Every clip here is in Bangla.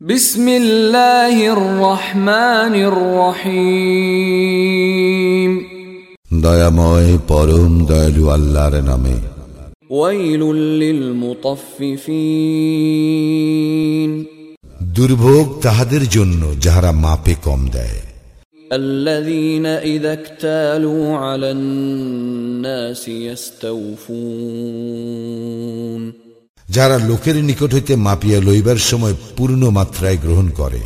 بسم الله الرحمن الرحيم দয়াময় পরম দয়ালু আল্লাহর নামে ويل للمطففين দুর্ভোগ তাহাদের জন্য যাহারা মাপে কম দেয় الذين إذا اكتالوا على الناس يستوفون যারা লোকের নিকট হইতে মাপিয়া লইবার সময় পূর্ণ মাত্রায় গ্রহণ করে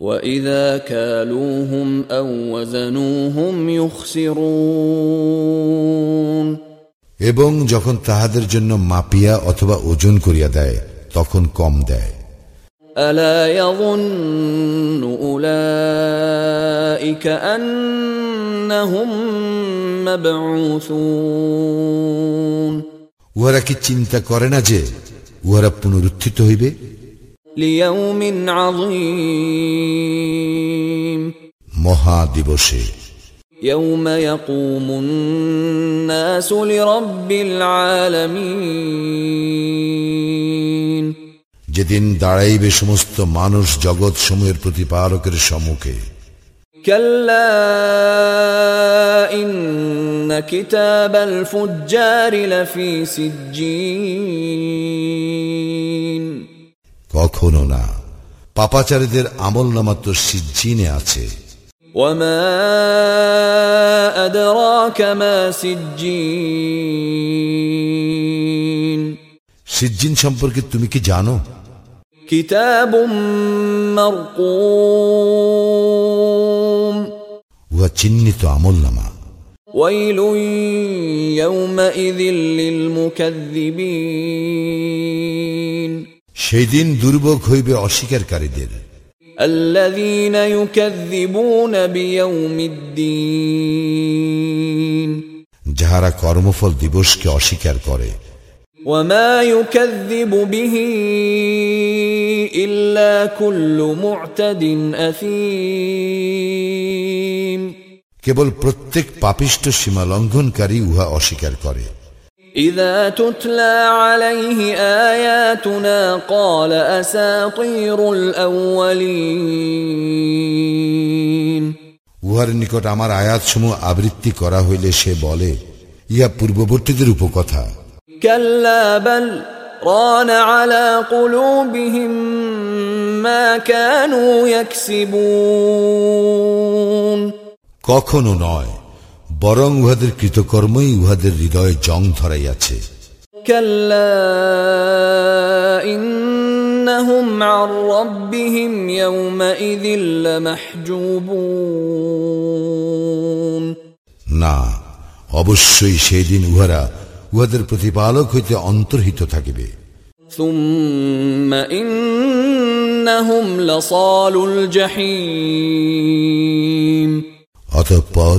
وإذا كالوهم أو وزنوهم يخسرون এবং যখন তাহাদের জন্য মাপিয়া অথবা ওজন করিয়া দেয় তখন কম দেয় ألا يظن أولئك أنهم مبعوثون উহারা কি চিন্তা করে না যে উহারা পুনরুত্থিত হইবে ليوم عظيم মহা দিবসে يوم يقوم الناس لرب العالمين যেদিন দাঁড়াইবে সমস্ত মানুষ জগৎ সমূহের প্রতিপালকের সম্মুখে كلا إن كتاب الفجار لفي سجين কখনো না পাপাচারীদের আমল নামা তো সিজ্জিনে আছে وما أدراك ما سجين সিজ্জিন সম্পর্কে তুমি কি জানো كتاب مرقوم উহা চিহ্নিত আমল নামা ويل يومئذ للمكذبين সেই দিন দুর্ভোগ হইবে অস্বীকারীদের الذين يكذبون بيوم الدين যাহারা কর্মফল দিবসকে অস্বীকার করে وما يكذب به إلا كل معتد أثيم কেবল প্রত্যেক পাপিষ্ট সীমা লঙ্ঘনকারী উহা অস্বীকার করে إذا تتلى عليه آياتنا قال أساطير الأولين উহার নিকট আমার আয়াতসমূহ আবৃত্তি করা হইলে সে বলে ইহা পূর্ববর্তীদের উপকথা كلا بل ران على قلوبهم ما كانوا يكسبون কখনো নয় বরং উহাদের কৃতকর্মই উহাদের হৃদয়ে জং ধরাইয়াছে كلا إنهم عن ربهم يومئذ لمحجوبون না অবশ্যই সেই দিন উহারা উহাদের প্রতিপালক হইতে অন্তর্হিত থাকিবে ثم إنهم لصال الجحيم অতঃপর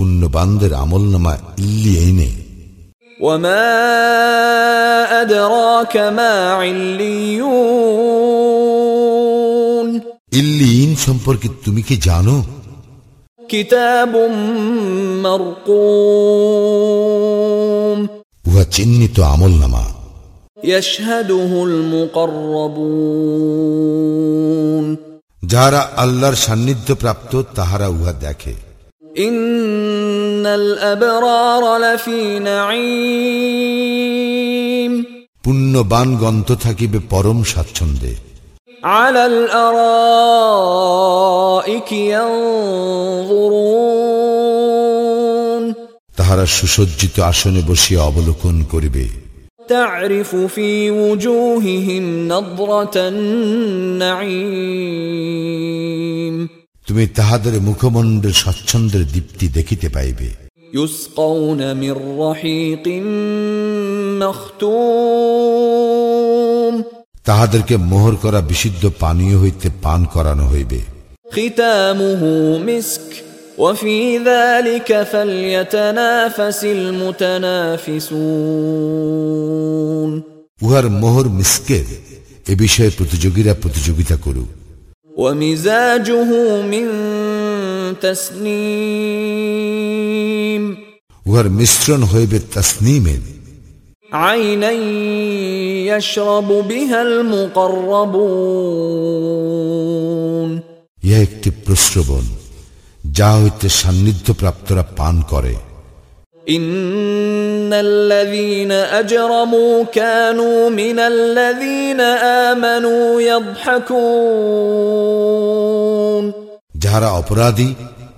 পুণ্যবানদের আমল নামা ইল্লি এনে وما أدراك ما عليون ইল্লিন সম্পর্কে তুমি কি জানো كتاب مرقوم উহা চিহ্নিত আমল নামা يشهده المقربون যাহারা আল্লাহর সান্নিধ্য প্রাপ্ত তাহারা উহা দেখে إن الأبرار لفي نعيم পুণ্যবান গন্ত থাকিবে পরম স্বাচ্ছন্দ্যে على الأرائك ينظرون তাহারা সুসজ্জিত আসনে বসিয়া অবলোকন করিবে تعرف في وجوههم نضرة النعيم তুমি তাহাদের মুখমণ্ডের স্বাচ্ছন্দ্যের দীপ্তি দেখিতে পাইবে يسقون من رحيق مختوم তাহাদেরকে মোহর করা বিশুদ্ধ পানীয় হইতে পান করানো হইবে ختامه مسك وفي ذلك فليتنافس المتنافسون উহার মোহর মিসকের এ বিষয়ে প্রতিযোগীরা প্রতিযোগিতা করুক ومزاجه من تسنيم উহার মিশ্রণ হইবে তসনিমের عينا يشرب بها المقربون ইহা একটি প্রশ্রবণ যা হইতে সান্নিধ্য প্রাপ্তরা পান করে ان الذين اجرموا كانوا من الذين امنوا يضحكون যাহারা অপরাধী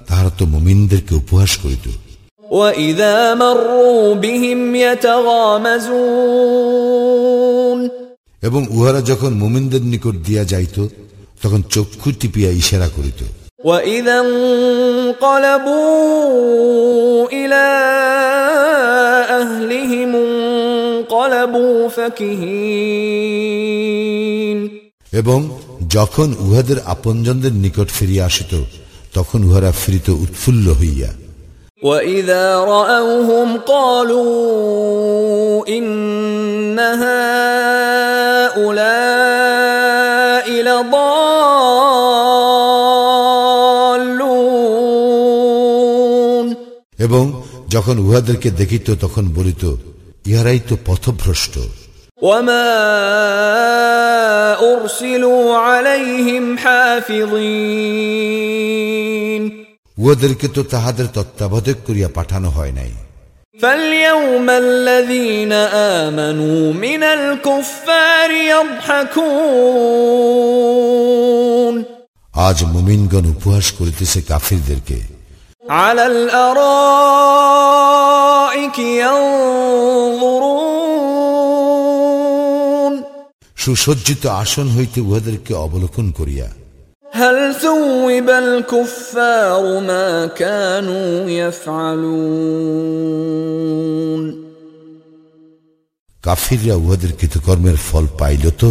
তাহারা তো মুমিনদেরকে উপহাস করিত واذا مروا بهم يتغامزون এবং উহারা যখন মুমিনদের নিকট দিয়া যাইত তখন চক্ষু টিপিয়া ইশারা করিত واذا انقلبوا الى اهلهم انقلبوا فكهين এবং যখন উহাদের আপনজনদের নিকট ফিরিয়া আসিত তখন উহারা ফিরিত উৎফুল্ল হইয়া واذا راوهم قالوا ان هؤلاء لضالون এবং যখন উহাদেরকে দেখিত তখন বলিত ইহারাই তো পথভ্রষ্ট وما ارسلوا عليهم حافظين উহাদেরকে তো তাহাদের তত্ত্বাবধায়ক করিয়া পাঠানো হয় নাই فاليوم الذين امنوا من الكفار يضحكون আজ মুমিনগণ উপহাস করিতেছে কাফিরদেরকে على الارائك ينظرون সুসজ্জিত আসন হইতে উহাদেরকে অবলোকন করিয়া هل ثوب الكفار ما كانوا يفعلون কাফিররা উহাদের কৃতকর্মের ফল পাইল তো